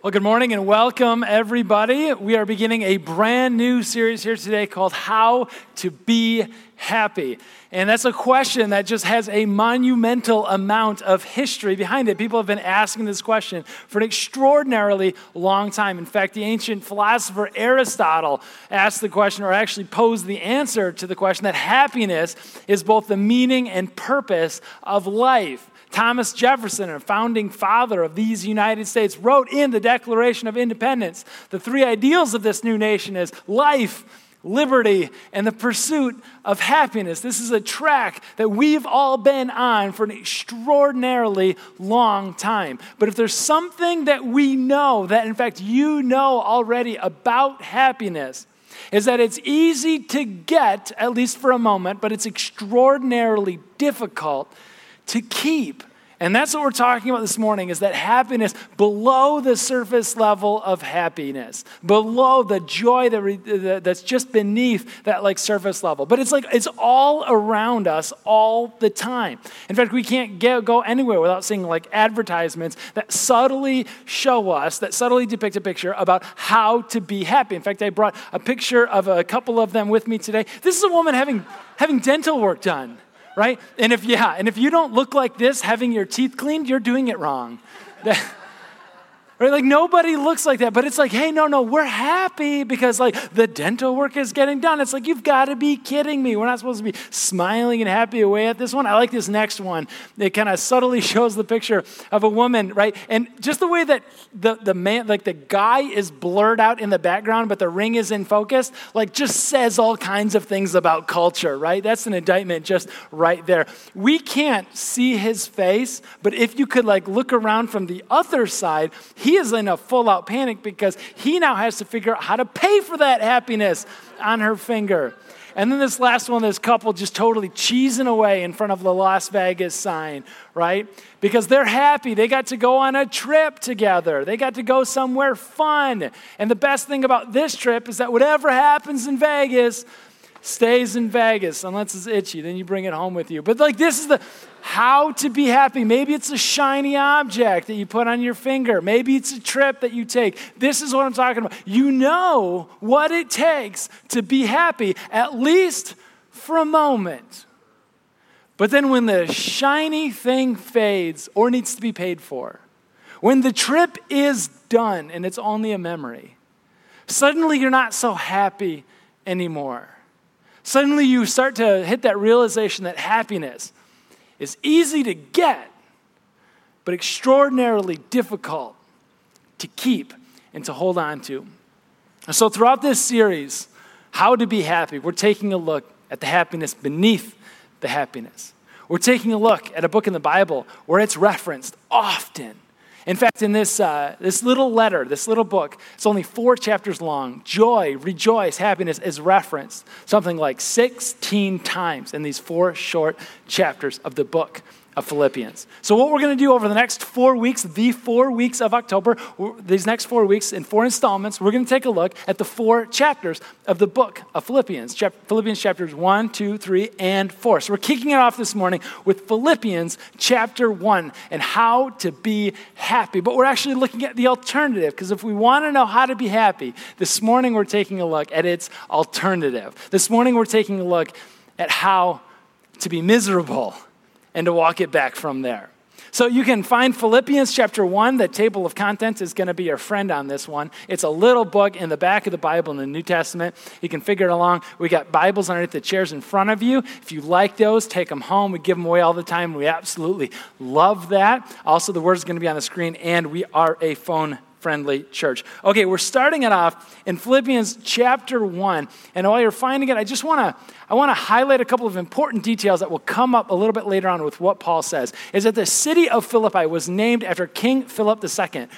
Well, good morning and welcome, everybody. We are beginning a brand new series here today called How to Be Happy. And that's a question that just has a monumental amount of history behind it. People have been asking this question for an extraordinarily long time. In fact, the ancient philosopher Aristotle asked the question, or actually posed the answer to the question, that happiness is both the meaning and purpose of life. Thomas Jefferson, a founding father of these United States, wrote in the Declaration of Independence the three ideals of this new nation is life, liberty, and the pursuit of happiness. This is a track that we've all been on for an extraordinarily long time. But if there's something that we know, that in fact you know already about happiness, is that it's easy to get, at least for a moment, but it's extraordinarily difficult to keep. And that's what we're talking about this morning is that happiness below the surface level of happiness, below the joy that that's just beneath that like surface level. But it's like it's all around us all the time. In fact, we can't get, go anywhere without seeing like advertisements that subtly show us, that subtly depict a picture about how to be happy. In fact, I brought a picture of a couple of them with me today. This is a woman having having dental work done right? And if, yeah, and if you don't look like this having your teeth cleaned, you're doing it wrong. Right? Like nobody looks like that, but it's like, hey, no, no, we're happy because like the dental work is getting done. It's like, you've got to be kidding me. We're not supposed to be smiling and happy away at this one. I like this next one. It kind of subtly shows the picture of a woman, right? And just the way that the, the man, like the guy is blurred out in the background, but the ring is in focus, like just says all kinds of things about culture, right? That's an indictment just right there. We can't see his face, but if you could like look around from the other side, is in a full out panic because he now has to figure out how to pay for that happiness on her finger. And then this last one, this couple just totally cheesing away in front of the Las Vegas sign, right? Because they're happy. They got to go on a trip together, they got to go somewhere fun. And the best thing about this trip is that whatever happens in Vegas, stays in Vegas unless it's itchy. Then you bring it home with you. But like this is the how to be happy. Maybe it's a shiny object that you put on your finger. Maybe it's a trip that you take. This is what I'm talking about. You know what it takes to be happy, at least for a moment. But then when the shiny thing fades or needs to be paid for, when the trip is done and it's only a memory, suddenly you're not so happy anymore. Suddenly you start to hit that realization that happiness is easy to get, but extraordinarily difficult to keep and to hold on to. And so, throughout this series, How to Be Happy, we're taking a look at the happiness beneath the happiness. We're taking a look at a book in the Bible where it's referenced often in fact, in this, uh, this little letter, this little book, it's only four chapters long. Joy, rejoice, happiness is referenced something like 16 times in these four short chapters of the book of Philippians. So, what we're going to do over the next four weeks, the four weeks of October, these next four weeks in four installments, we're going to take a look at the four chapters of the book of Philippians. Philippians chapters 1, 2, 3, and 4. So, we're kicking it off this morning with Philippians chapter 1 and how to be happy. But we're actually looking at the alternative because if we want to know how to be happy, this morning we're taking a look at its alternative. This morning we're taking a look at how to be miserable and to walk it back from there. So you can find Philippians chapter 1. The table of contents is going to be your friend on this one. It's a little book in the back of the Bible in the New Testament. You can figure it along. We got Bibles underneath the chairs in front of you. If you like those, take them home. We give them away all the time. We absolutely love that. Also, the word is going to be on the screen, and we are a phone friendly church. Okay, we're starting it off in Philippians chapter 1. And while you're finding it, I just want to I want to highlight a couple of important details that will come up a little bit later on with what Paul says. Is that the city of Philippi was named after King Philip II.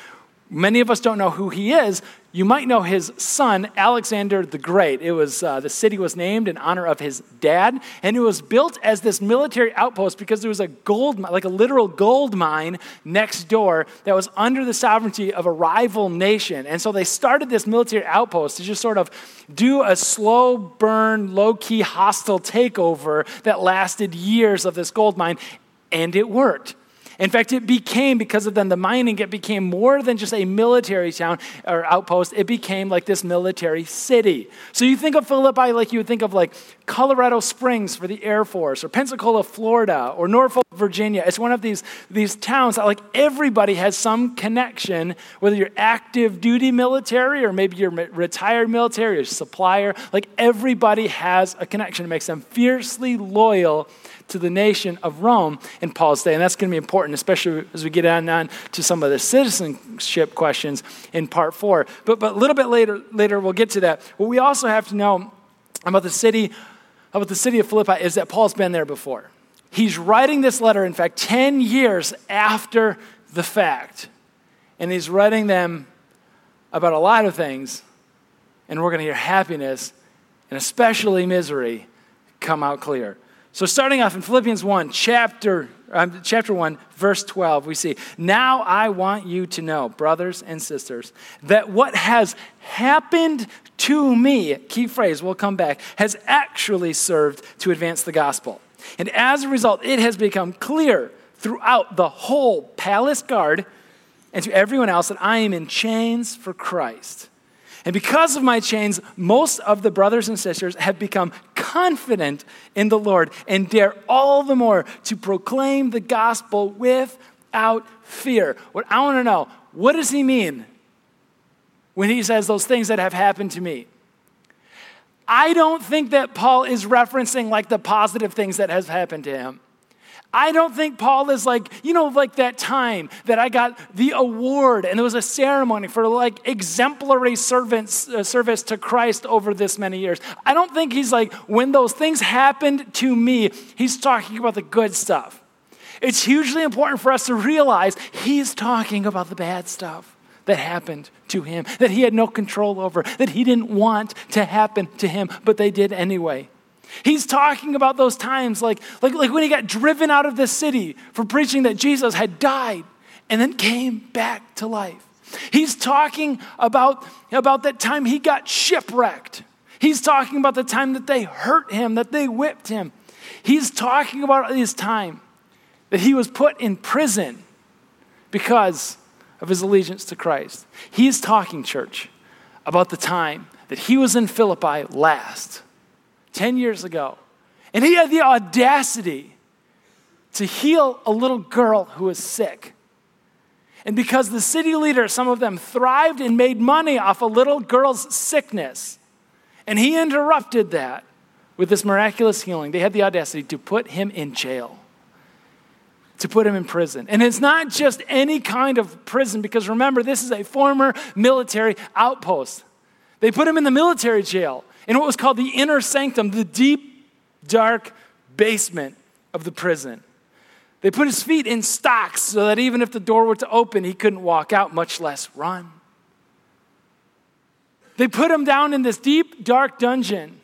Many of us don't know who he is. You might know his son, Alexander the Great. It was, uh, the city was named in honor of his dad, and it was built as this military outpost because there was a gold, like a literal gold mine next door that was under the sovereignty of a rival nation. And so they started this military outpost to just sort of do a slow burn, low key, hostile takeover that lasted years of this gold mine, and it worked. In fact, it became, because of then the mining, it became more than just a military town or outpost. It became like this military city. So you think of Philippi like you would think of like Colorado Springs for the Air Force or Pensacola, Florida or Norfolk, Virginia. It's one of these, these towns that like everybody has some connection, whether you're active duty military or maybe you're retired military or supplier. Like everybody has a connection. It makes them fiercely loyal to the nation of Rome in Paul's day. And that's going to be important, especially as we get on, on to some of the citizenship questions in part four. But, but a little bit later, later, we'll get to that. What we also have to know about the city, about the city of Philippi is that Paul's been there before. He's writing this letter, in fact, 10 years after the fact. And he's writing them about a lot of things. And we're going to hear happiness and especially misery come out clear. So, starting off in Philippians 1, chapter, um, chapter 1, verse 12, we see, Now I want you to know, brothers and sisters, that what has happened to me, key phrase, we'll come back, has actually served to advance the gospel. And as a result, it has become clear throughout the whole palace guard and to everyone else that I am in chains for Christ. And because of my chains, most of the brothers and sisters have become confident in the Lord and dare all the more to proclaim the gospel without fear. What I want to know, what does he mean when he says those things that have happened to me? I don't think that Paul is referencing like the positive things that has happened to him. I don't think Paul is like, you know, like that time that I got the award and there was a ceremony for like exemplary servants, uh, service to Christ over this many years. I don't think he's like, when those things happened to me, he's talking about the good stuff. It's hugely important for us to realize he's talking about the bad stuff that happened to him, that he had no control over, that he didn't want to happen to him, but they did anyway. He's talking about those times like, like, like when he got driven out of the city for preaching that Jesus had died and then came back to life. He's talking about, about that time he got shipwrecked. He's talking about the time that they hurt him, that they whipped him. He's talking about his time that he was put in prison because of his allegiance to Christ. He's talking, church, about the time that he was in Philippi last 10 years ago. And he had the audacity to heal a little girl who was sick. And because the city leaders, some of them thrived and made money off a little girl's sickness, and he interrupted that with this miraculous healing, they had the audacity to put him in jail, to put him in prison. And it's not just any kind of prison, because remember, this is a former military outpost. They put him in the military jail in what was called the inner sanctum, the deep, dark basement of the prison. They put his feet in stocks so that even if the door were to open, he couldn't walk out, much less run. They put him down in this deep, dark dungeon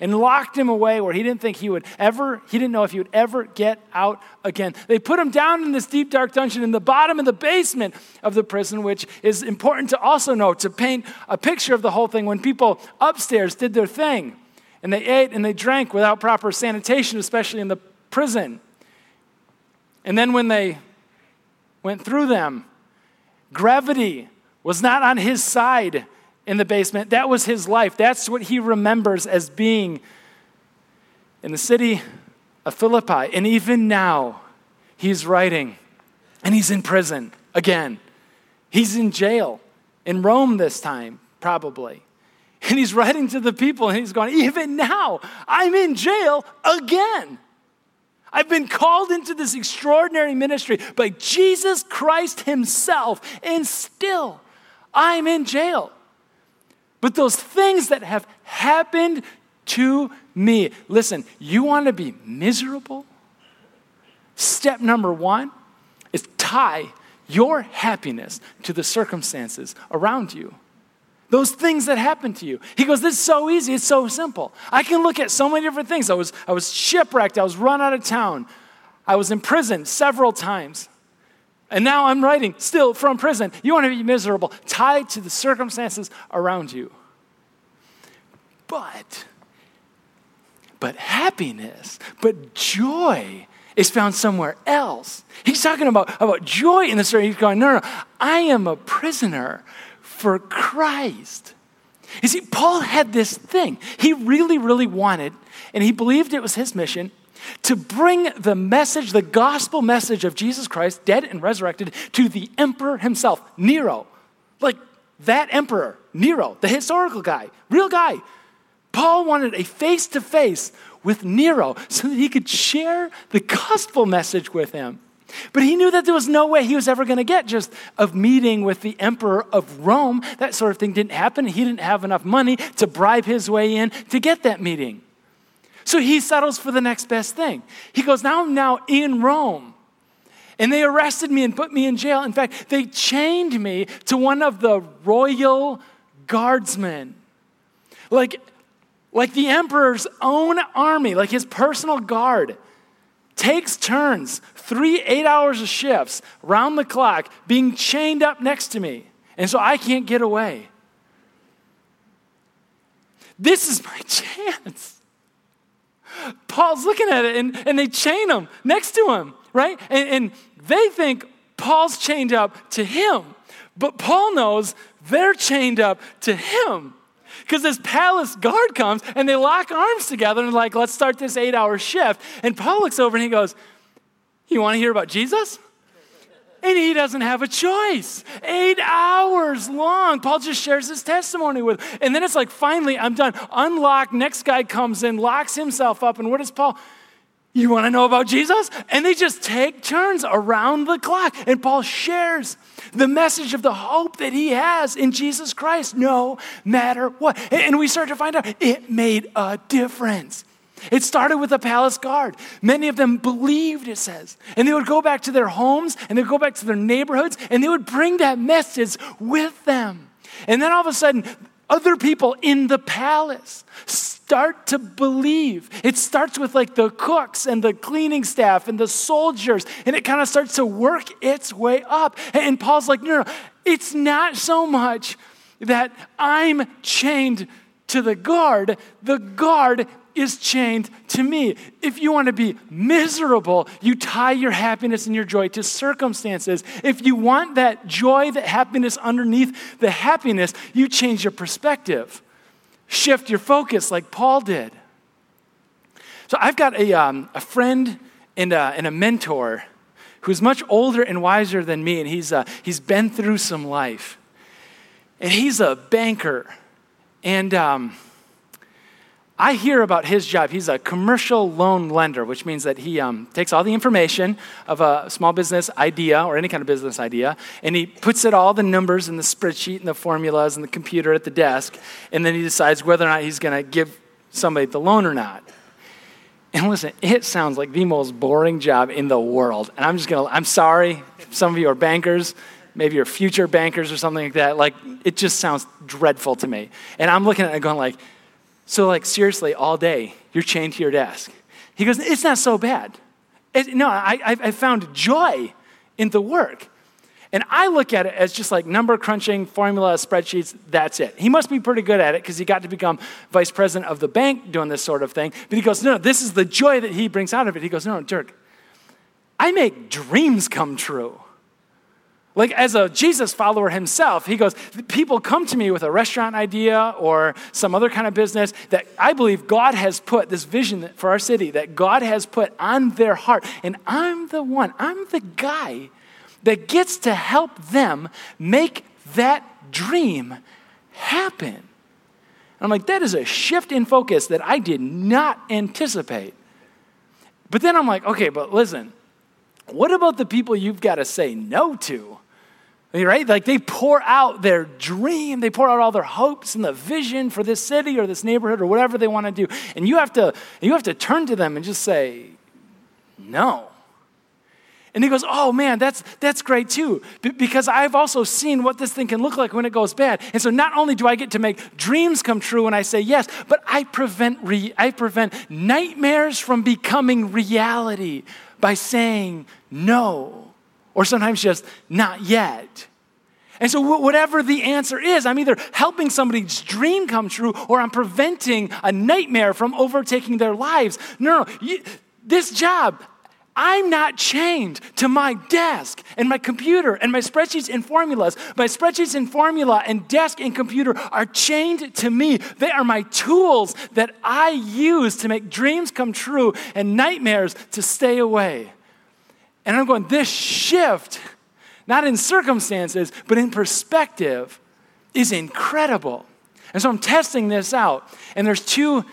and locked him away where he didn't think he would ever, he didn't know if he would ever get out again. They put him down in this deep, dark dungeon in the bottom of the basement of the prison, which is important to also know to paint a picture of the whole thing when people upstairs did their thing and they ate and they drank without proper sanitation, especially in the prison. And then when they went through them, gravity was not on his side in the basement. That was his life. That's what he remembers as being in the city of Philippi. And even now, he's writing and he's in prison again. He's in jail in Rome this time, probably. And he's writing to the people and he's going, Even now, I'm in jail again. I've been called into this extraordinary ministry by Jesus Christ Himself, and still I'm in jail. But those things that have happened to me, listen, you want to be miserable? Step number one is tie your happiness to the circumstances around you. Those things that happen to you. He goes, This is so easy, it's so simple. I can look at so many different things. I was, I was shipwrecked, I was run out of town, I was in prison several times. And now I'm writing still from prison. You want to be miserable, tied to the circumstances around you. But, but happiness, but joy is found somewhere else. He's talking about, about joy in the story. He's going, no, no, I am a prisoner for Christ. You see, Paul had this thing. He really, really wanted, and he believed it was his mission to bring the message, the gospel message of Jesus Christ, dead and resurrected, to the emperor himself, Nero. Like that emperor, Nero, the historical guy, real guy. Paul wanted a face to face with Nero so that he could share the gospel message with him. But he knew that there was no way he was ever going to get just a meeting with the emperor of Rome. That sort of thing didn't happen. He didn't have enough money to bribe his way in to get that meeting. So he settles for the next best thing. He goes, Now I'm now in Rome. And they arrested me and put me in jail. In fact, they chained me to one of the royal guardsmen. Like, like the emperor's own army, like his personal guard, takes turns, three eight hours of shifts, round the clock, being chained up next to me. And so I can't get away. This is my chance. Paul's looking at it and, and they chain him next to him, right? And, and they think Paul's chained up to him. But Paul knows they're chained up to him. Because this palace guard comes and they lock arms together and, like, let's start this eight hour shift. And Paul looks over and he goes, You want to hear about Jesus? And he doesn't have a choice. Eight hours long. Paul just shares his testimony with. And then it's like, finally, I'm done. Unlock. Next guy comes in, locks himself up. And what does Paul? You want to know about Jesus? And they just take turns around the clock. And Paul shares the message of the hope that he has in Jesus Christ, no matter what. And we start to find out it made a difference. It started with the palace guard. Many of them believed, it says. And they would go back to their homes and they'd go back to their neighborhoods and they would bring that message with them. And then all of a sudden, other people in the palace start to believe. It starts with like the cooks and the cleaning staff and the soldiers, and it kind of starts to work its way up. And Paul's like, no, no, it's not so much that I'm chained to the guard, the guard is chained to me. If you want to be miserable, you tie your happiness and your joy to circumstances. If you want that joy, that happiness underneath the happiness, you change your perspective. Shift your focus like Paul did. So I've got a, um, a friend and a, and a mentor who's much older and wiser than me, and he's, uh, he's been through some life. And he's a banker. And um, I hear about his job. He's a commercial loan lender, which means that he um, takes all the information of a small business idea or any kind of business idea, and he puts it all the numbers in the spreadsheet and the formulas and the computer at the desk, and then he decides whether or not he's going to give somebody the loan or not. And listen, it sounds like the most boring job in the world. And I'm just going to, I'm sorry, some of you are bankers, maybe you're future bankers or something like that. Like, it just sounds dreadful to me. And I'm looking at it going like, so, like, seriously, all day, you're chained to your desk. He goes, It's not so bad. It, no, I, I found joy in the work. And I look at it as just like number crunching, formula, spreadsheets, that's it. He must be pretty good at it because he got to become vice president of the bank doing this sort of thing. But he goes, No, this is the joy that he brings out of it. He goes, No, Dirk, I make dreams come true. Like, as a Jesus follower himself, he goes, People come to me with a restaurant idea or some other kind of business that I believe God has put this vision for our city that God has put on their heart. And I'm the one, I'm the guy that gets to help them make that dream happen. And I'm like, that is a shift in focus that I did not anticipate. But then I'm like, okay, but listen, what about the people you've got to say no to? Right? Like they pour out their dream, they pour out all their hopes and the vision for this city or this neighborhood or whatever they want to do. And you have to you have to turn to them and just say, "No." And he goes, "Oh man, that's that's great too, because I've also seen what this thing can look like when it goes bad. And so not only do I get to make dreams come true when I say yes, but I prevent re- I prevent nightmares from becoming reality by saying no." Or sometimes just not yet. And so, whatever the answer is, I'm either helping somebody's dream come true or I'm preventing a nightmare from overtaking their lives. No, no, you, this job, I'm not chained to my desk and my computer and my spreadsheets and formulas. My spreadsheets and formula and desk and computer are chained to me. They are my tools that I use to make dreams come true and nightmares to stay away. And I'm going, this shift, not in circumstances, but in perspective, is incredible. And so I'm testing this out. And there's two,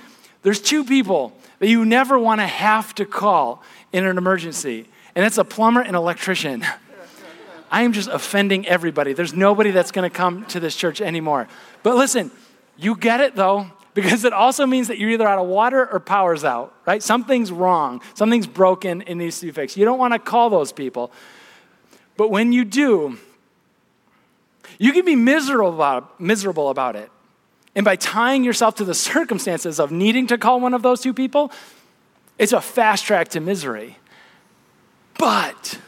there's two people that you never want to have to call in an emergency, and it's a plumber and electrician. I am just offending everybody. There's nobody that's going to come to this church anymore. But listen, you get it though, because it also means that you're either out of water or power's out, right? Something's wrong, something's broken, and needs to be fixed. You don't want to call those people. But when you do, you can be miserable about, miserable about it. And by tying yourself to the circumstances of needing to call one of those two people, it's a fast track to misery. But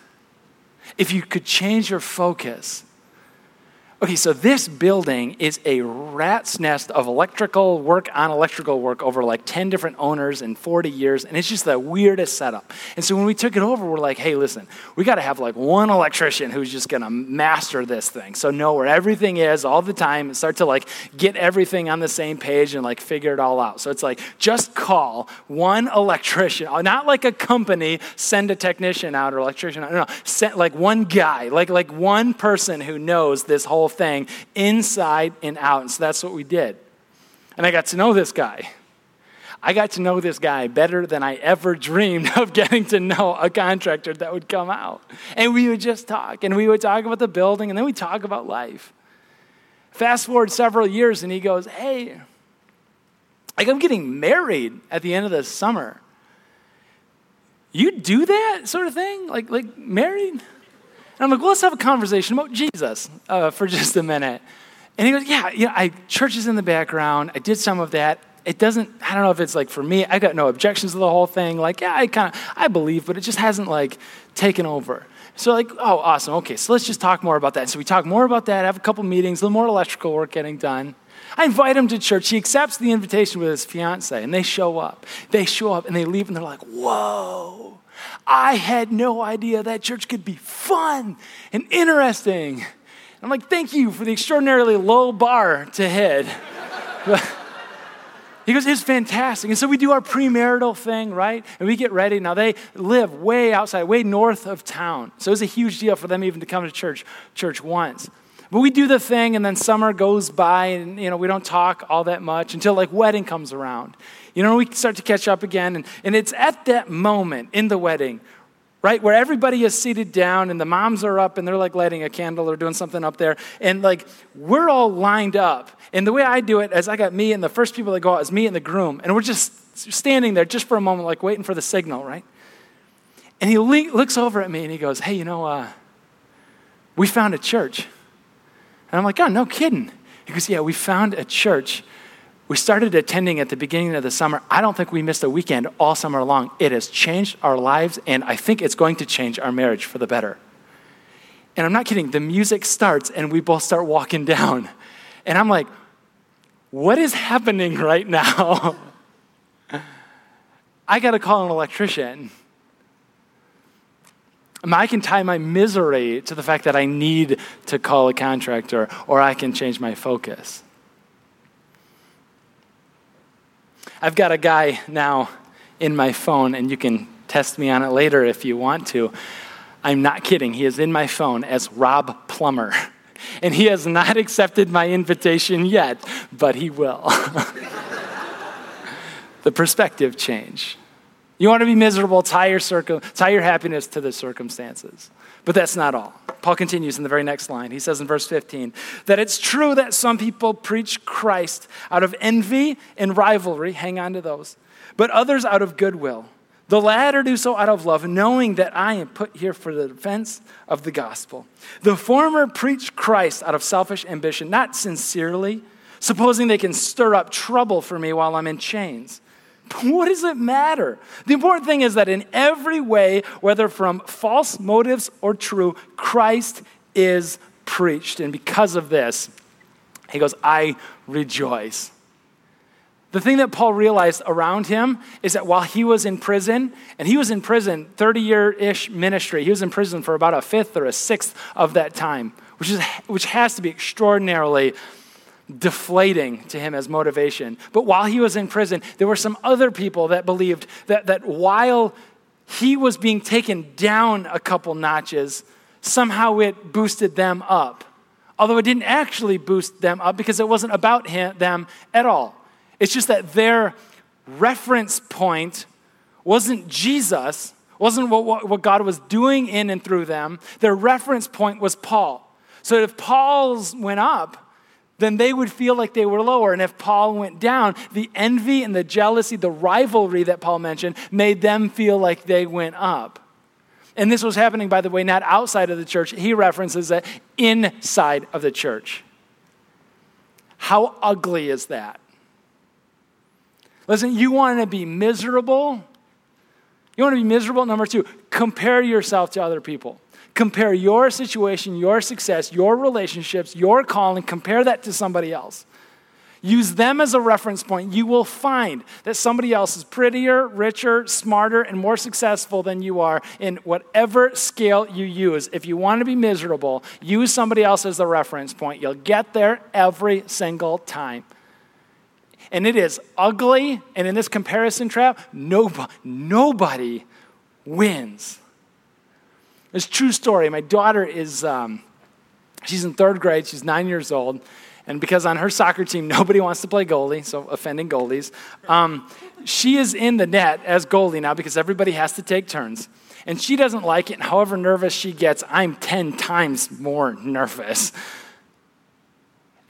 if you could change your focus Okay, so this building is a rat's nest of electrical work on electrical work over like 10 different owners in 40 years, and it's just the weirdest setup. And so when we took it over, we're like, hey, listen, we got to have like one electrician who's just going to master this thing. So know where everything is all the time and start to like get everything on the same page and like figure it all out. So it's like, just call one electrician, uh, not like a company, send a technician out or electrician out. No, no, send like one guy, like, like one person who knows this whole thing inside and out. And so that's what we did. And I got to know this guy. I got to know this guy better than I ever dreamed of getting to know a contractor that would come out. And we would just talk, and we would talk about the building, and then we talk about life. Fast forward several years, and he goes, Hey, like I'm getting married at the end of the summer. You do that sort of thing? Like, like married? And I'm like, well, let's have a conversation about Jesus uh, for just a minute. And he goes, yeah, you know, I church is in the background. I did some of that. It doesn't, I don't know if it's like for me, I got no objections to the whole thing. Like, yeah, I kind of, I believe, but it just hasn't like taken over. So like, oh, awesome. Okay, so let's just talk more about that. So we talk more about that, have a couple meetings, a little more electrical work getting done. I invite him to church. He accepts the invitation with his fiance, and they show up. They show up and they leave, and they're like, whoa. I had no idea that church could be fun and interesting. I'm like, thank you for the extraordinarily low bar to hit. he goes, it's fantastic. And so we do our premarital thing, right? And we get ready. Now they live way outside, way north of town. So it's a huge deal for them even to come to church, church once. But we do the thing, and then summer goes by, and you know we don't talk all that much until like wedding comes around. You know, we start to catch up again, and, and it's at that moment in the wedding, right, where everybody is seated down, and the moms are up, and they're like lighting a candle or doing something up there, and like we're all lined up. And the way I do it is I got me, and the first people that go out is me and the groom, and we're just standing there just for a moment, like waiting for the signal, right? And he le- looks over at me and he goes, "Hey, you know, uh, we found a church." And I'm like, oh, no kidding. He goes, yeah, we found a church. We started attending at the beginning of the summer. I don't think we missed a weekend all summer long. It has changed our lives, and I think it's going to change our marriage for the better. And I'm not kidding. The music starts, and we both start walking down. And I'm like, what is happening right now? I got to call an electrician. I can tie my misery to the fact that I need to call a contractor, or I can change my focus. I've got a guy now in my phone, and you can test me on it later if you want to. I'm not kidding. He is in my phone as Rob Plummer. And he has not accepted my invitation yet, but he will. the perspective change. You want to be miserable, tie your, circum- tie your happiness to the circumstances. But that's not all. Paul continues in the very next line. He says in verse 15 that it's true that some people preach Christ out of envy and rivalry, hang on to those, but others out of goodwill. The latter do so out of love, knowing that I am put here for the defense of the gospel. The former preach Christ out of selfish ambition, not sincerely, supposing they can stir up trouble for me while I'm in chains. What does it matter? The important thing is that in every way, whether from false motives or true, Christ is preached. And because of this, he goes, I rejoice. The thing that Paul realized around him is that while he was in prison, and he was in prison 30 year ish ministry, he was in prison for about a fifth or a sixth of that time, which, is, which has to be extraordinarily deflating to him as motivation. But while he was in prison, there were some other people that believed that, that while he was being taken down a couple notches, somehow it boosted them up. Although it didn't actually boost them up because it wasn't about him, them at all. It's just that their reference point wasn't Jesus, wasn't what, what, what God was doing in and through them. Their reference point was Paul. So if Paul's went up, then they would feel like they were lower. And if Paul went down, the envy and the jealousy, the rivalry that Paul mentioned, made them feel like they went up. And this was happening, by the way, not outside of the church. He references it inside of the church. How ugly is that? Listen, you want to be miserable? You want to be miserable? Number two, compare yourself to other people. Compare your situation, your success, your relationships, your calling, compare that to somebody else. Use them as a reference point. You will find that somebody else is prettier, richer, smarter, and more successful than you are in whatever scale you use. If you want to be miserable, use somebody else as the reference point. You'll get there every single time and it is ugly. And in this comparison trap, nobody, nobody wins. It's true story. My daughter is, um, she's in third grade. She's nine years old. And because on her soccer team, nobody wants to play goalie, so offending goalies, um, she is in the net as goalie now because everybody has to take turns. And she doesn't like it. And however nervous she gets, I'm 10 times more nervous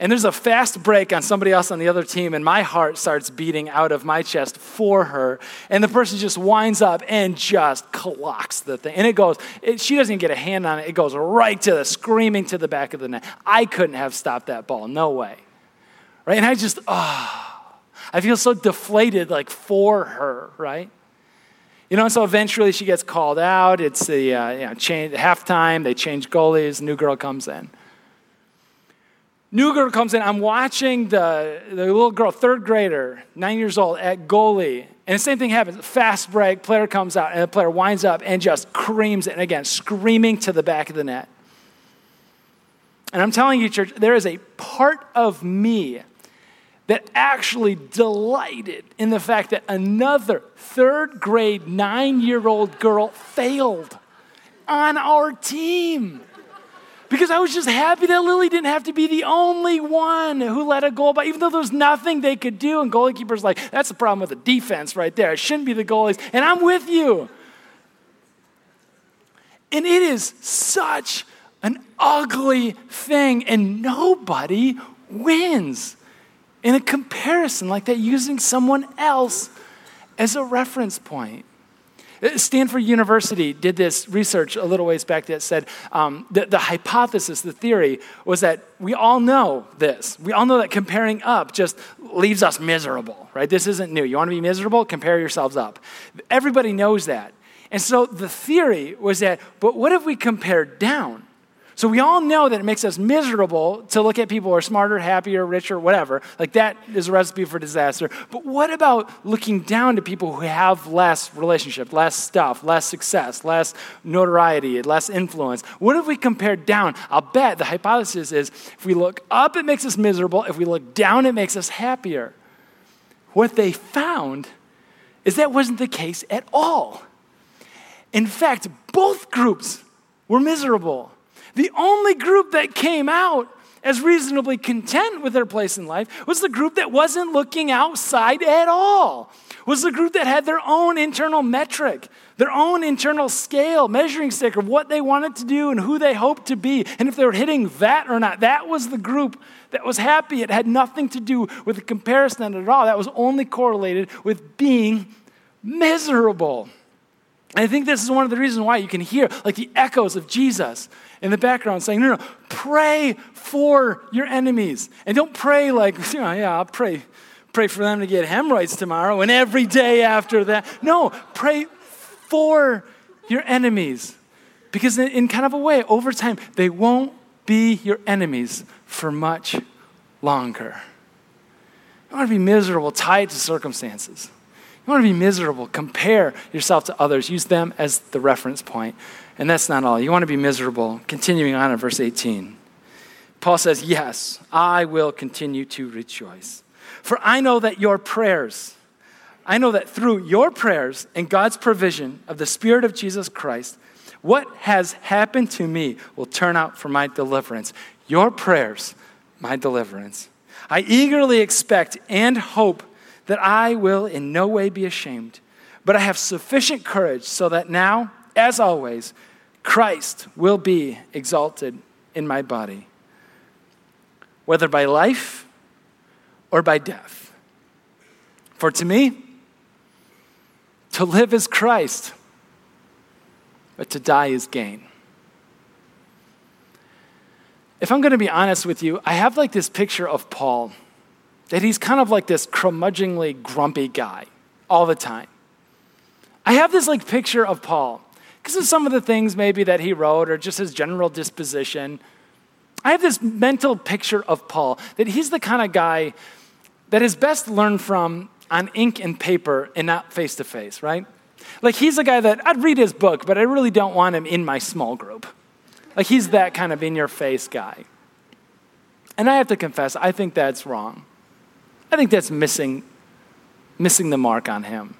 and there's a fast break on somebody else on the other team, and my heart starts beating out of my chest for her. And the person just winds up and just clocks the thing. And it goes, it, she doesn't get a hand on it, it goes right to the screaming to the back of the net. I couldn't have stopped that ball, no way. Right? And I just, oh, I feel so deflated, like for her, right? You know, and so eventually she gets called out. It's the uh, you know, change, halftime, they change goalies, new girl comes in. New girl comes in. I'm watching the, the little girl, third grader, nine years old, at goalie. And the same thing happens. Fast break, player comes out, and the player winds up and just creams it. And again, screaming to the back of the net. And I'm telling you, church, there is a part of me that actually delighted in the fact that another third grade, nine year old girl failed on our team because I was just happy that Lily didn't have to be the only one who let a goal by, even though there was nothing they could do. And goalkeeper's like, that's the problem with the defense right there. It shouldn't be the goalies. And I'm with you. And it is such an ugly thing, and nobody wins in a comparison like that using someone else as a reference point. Stanford University did this research a little ways back that said um, the, the hypothesis, the theory, was that we all know this. We all know that comparing up just leaves us miserable, right? This isn't new. You want to be miserable? Compare yourselves up. Everybody knows that. And so the theory was that, but what if we compare down? So we all know that it makes us miserable to look at people who are smarter, happier, richer, whatever. Like that is a recipe for disaster. But what about looking down to people who have less relationship, less stuff, less success, less notoriety, less influence? What if we compare down? I'll bet the hypothesis is if we look up, it makes us miserable. If we look down, it makes us happier. What they found is that wasn't the case at all. In fact, both groups were miserable. The only group that came out as reasonably content with their place in life was the group that wasn't looking outside at all. Was the group that had their own internal metric, their own internal scale, measuring stick of what they wanted to do and who they hoped to be, and if they were hitting that or not. That was the group that was happy. It had nothing to do with the comparison at all. That was only correlated with being miserable. I think this is one of the reasons why you can hear like the echoes of Jesus in the background saying, no, no, pray for your enemies. And don't pray like, you know, yeah, I'll pray, pray for them to get hemorrhoids tomorrow and every day after that. No, pray for your enemies. Because in, in kind of a way, over time, they won't be your enemies for much longer. You want to be miserable, tied to circumstances. You want to be miserable, compare yourself to others, use them as the reference point. And that's not all. You want to be miserable. Continuing on in verse 18. Paul says, Yes, I will continue to rejoice. For I know that your prayers, I know that through your prayers and God's provision of the Spirit of Jesus Christ, what has happened to me will turn out for my deliverance. Your prayers, my deliverance. I eagerly expect and hope that I will in no way be ashamed, but I have sufficient courage so that now, as always, Christ will be exalted in my body, whether by life or by death. For to me, to live is Christ, but to die is gain. If I'm going to be honest with you, I have like this picture of Paul that he's kind of like this curmudgeonly, grumpy guy all the time. I have this like picture of Paul because of some of the things maybe that he wrote or just his general disposition. I have this mental picture of Paul that he's the kind of guy that is best learned from on ink and paper and not face to face, right? Like he's a guy that I'd read his book, but I really don't want him in my small group. Like he's that kind of in your face guy. And I have to confess, I think that's wrong. I think that's missing, missing the mark on him.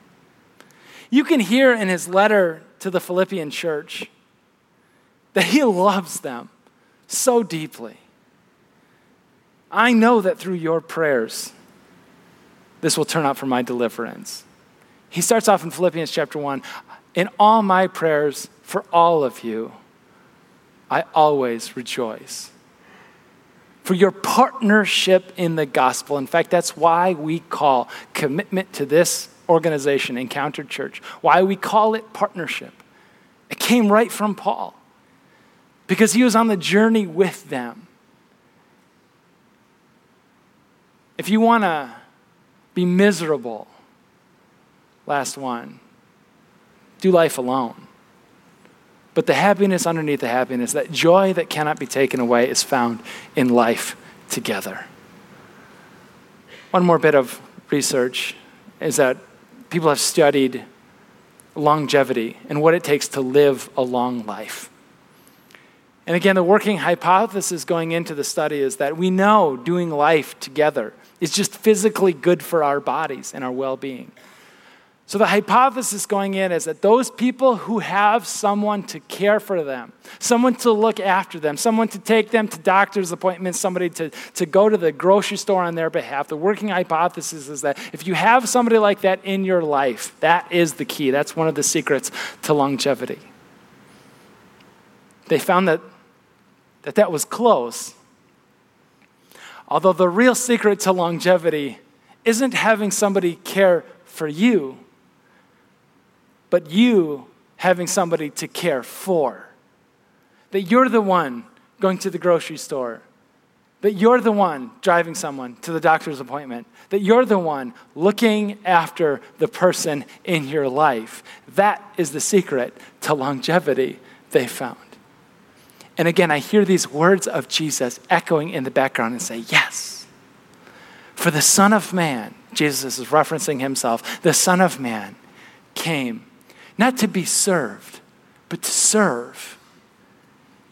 You can hear in his letter to the Philippian church that he loves them so deeply. I know that through your prayers, this will turn out for my deliverance. He starts off in Philippians chapter 1 In all my prayers for all of you, I always rejoice. For your partnership in the gospel. In fact, that's why we call commitment to this organization, Encounter Church, why we call it partnership. It came right from Paul because he was on the journey with them. If you want to be miserable, last one, do life alone. But the happiness underneath the happiness, that joy that cannot be taken away, is found in life together. One more bit of research is that people have studied longevity and what it takes to live a long life. And again, the working hypothesis going into the study is that we know doing life together is just physically good for our bodies and our well being. So, the hypothesis going in is that those people who have someone to care for them, someone to look after them, someone to take them to doctor's appointments, somebody to, to go to the grocery store on their behalf, the working hypothesis is that if you have somebody like that in your life, that is the key. That's one of the secrets to longevity. They found that that, that was close. Although the real secret to longevity isn't having somebody care for you but you having somebody to care for. That you're the one going to the grocery store. That you're the one driving someone to the doctor's appointment. That you're the one looking after the person in your life. That is the secret to longevity they found. And again, I hear these words of Jesus echoing in the background and say, Yes. For the Son of Man, Jesus is referencing himself, the Son of Man came not to be served, but to serve.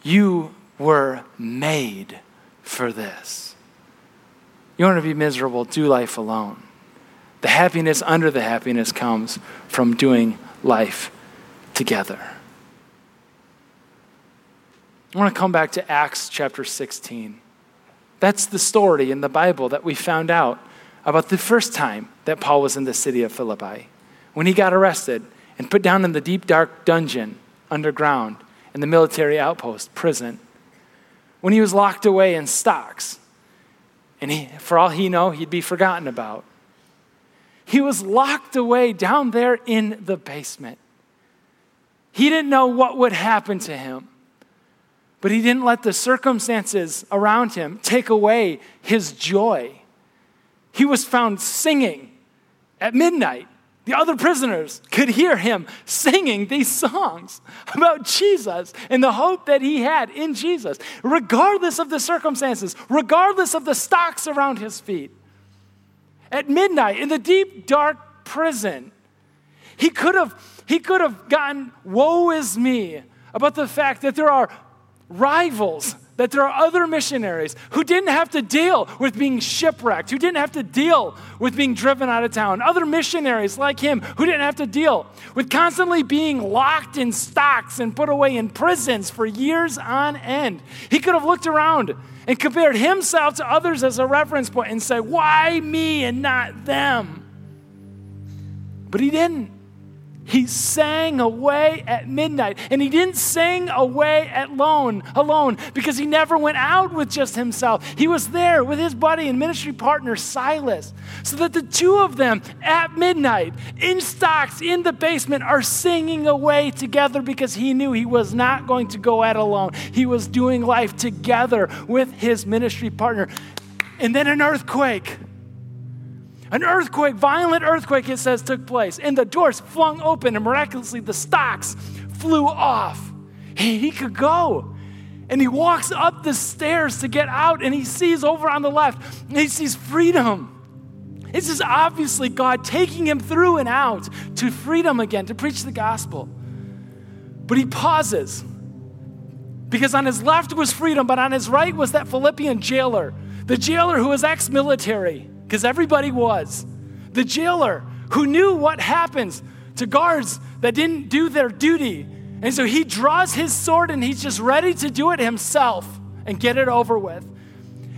You were made for this. You want to be miserable, do life alone. The happiness under the happiness comes from doing life together. I want to come back to Acts chapter 16. That's the story in the Bible that we found out about the first time that Paul was in the city of Philippi. When he got arrested, and put down in the deep, dark dungeon underground in the military outpost, prison. When he was locked away in stocks, and he, for all he know, he'd be forgotten about. He was locked away down there in the basement. He didn't know what would happen to him, but he didn't let the circumstances around him take away his joy. He was found singing at midnight the other prisoners could hear him singing these songs about Jesus and the hope that he had in Jesus, regardless of the circumstances, regardless of the stocks around his feet. at midnight in the deep, dark prison. He could have, he could have gotten, woe is me, about the fact that there are rivals that there are other missionaries who didn't have to deal with being shipwrecked, who didn't have to deal with being driven out of town. Other missionaries like him who didn't have to deal with constantly being locked in stocks and put away in prisons for years on end. He could have looked around and compared himself to others as a reference point and say, Why me and not them? But he didn't. He sang away at midnight. And he didn't sing away alone, alone because he never went out with just himself. He was there with his buddy and ministry partner Silas. So that the two of them at midnight in stocks in the basement are singing away together because he knew he was not going to go at alone. He was doing life together with his ministry partner. And then an earthquake. An earthquake, violent earthquake, it says, took place. And the doors flung open, and miraculously the stocks flew off. He, he could go. And he walks up the stairs to get out, and he sees over on the left, he sees freedom. This is obviously God taking him through and out to freedom again, to preach the gospel. But he pauses because on his left was freedom, but on his right was that Philippian jailer, the jailer who was ex military because everybody was. The jailer who knew what happens to guards that didn't do their duty. And so he draws his sword and he's just ready to do it himself and get it over with.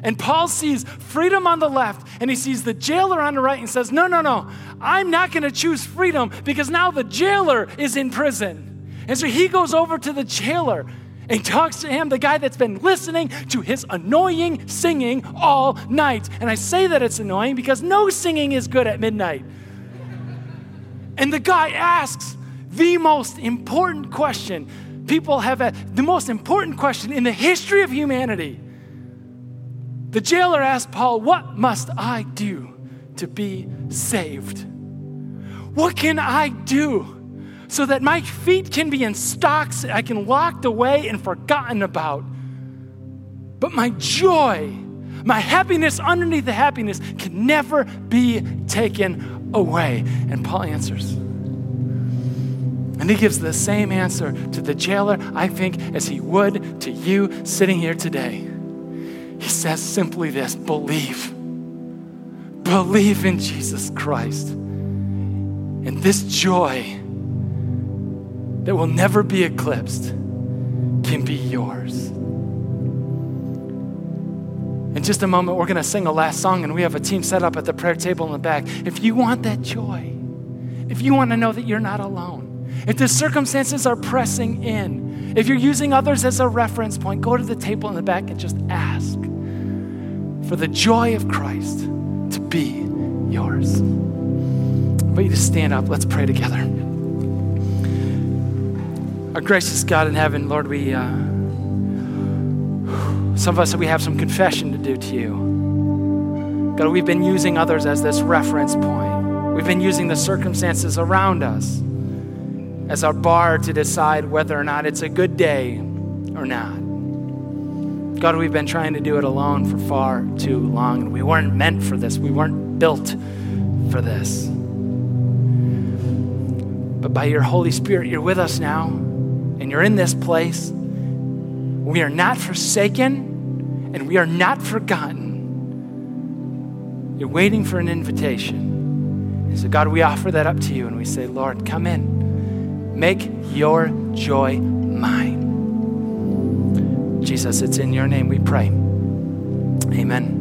And Paul sees freedom on the left and he sees the jailer on the right and says, No, no, no, I'm not going to choose freedom because now the jailer is in prison. And so he goes over to the jailer and talks to him, the guy that's been listening to his annoying singing all night. And I say that it's annoying because no singing is good at midnight. And the guy asks the most important question people have a, the most important question in the history of humanity. The jailer asked Paul, What must I do to be saved? What can I do? So that my feet can be in stocks I can locked away and forgotten about. But my joy, my happiness underneath the happiness can never be taken away. And Paul answers. And he gives the same answer to the jailer, I think, as he would to you sitting here today. He says simply this believe. Believe in Jesus Christ. And this joy that will never be eclipsed can be yours. In just a moment, we're going to sing a last song, and we have a team set up at the prayer table in the back. If you want that joy, if you want to know that you're not alone, if the circumstances are pressing in, if you're using others as a reference point, go to the table in the back and just ask for the joy of Christ to be yours. I want you to stand up. Let's pray together. Our gracious God in heaven, Lord, we, uh, some of us, we have some confession to do to you. God, we've been using others as this reference point. We've been using the circumstances around us as our bar to decide whether or not it's a good day or not. God, we've been trying to do it alone for far too long, and we weren't meant for this. We weren't built for this. But by your Holy Spirit, you're with us now and you're in this place, we are not forsaken and we are not forgotten. You're waiting for an invitation. And so, God, we offer that up to you and we say, Lord, come in. Make your joy mine. Jesus, it's in your name we pray. Amen.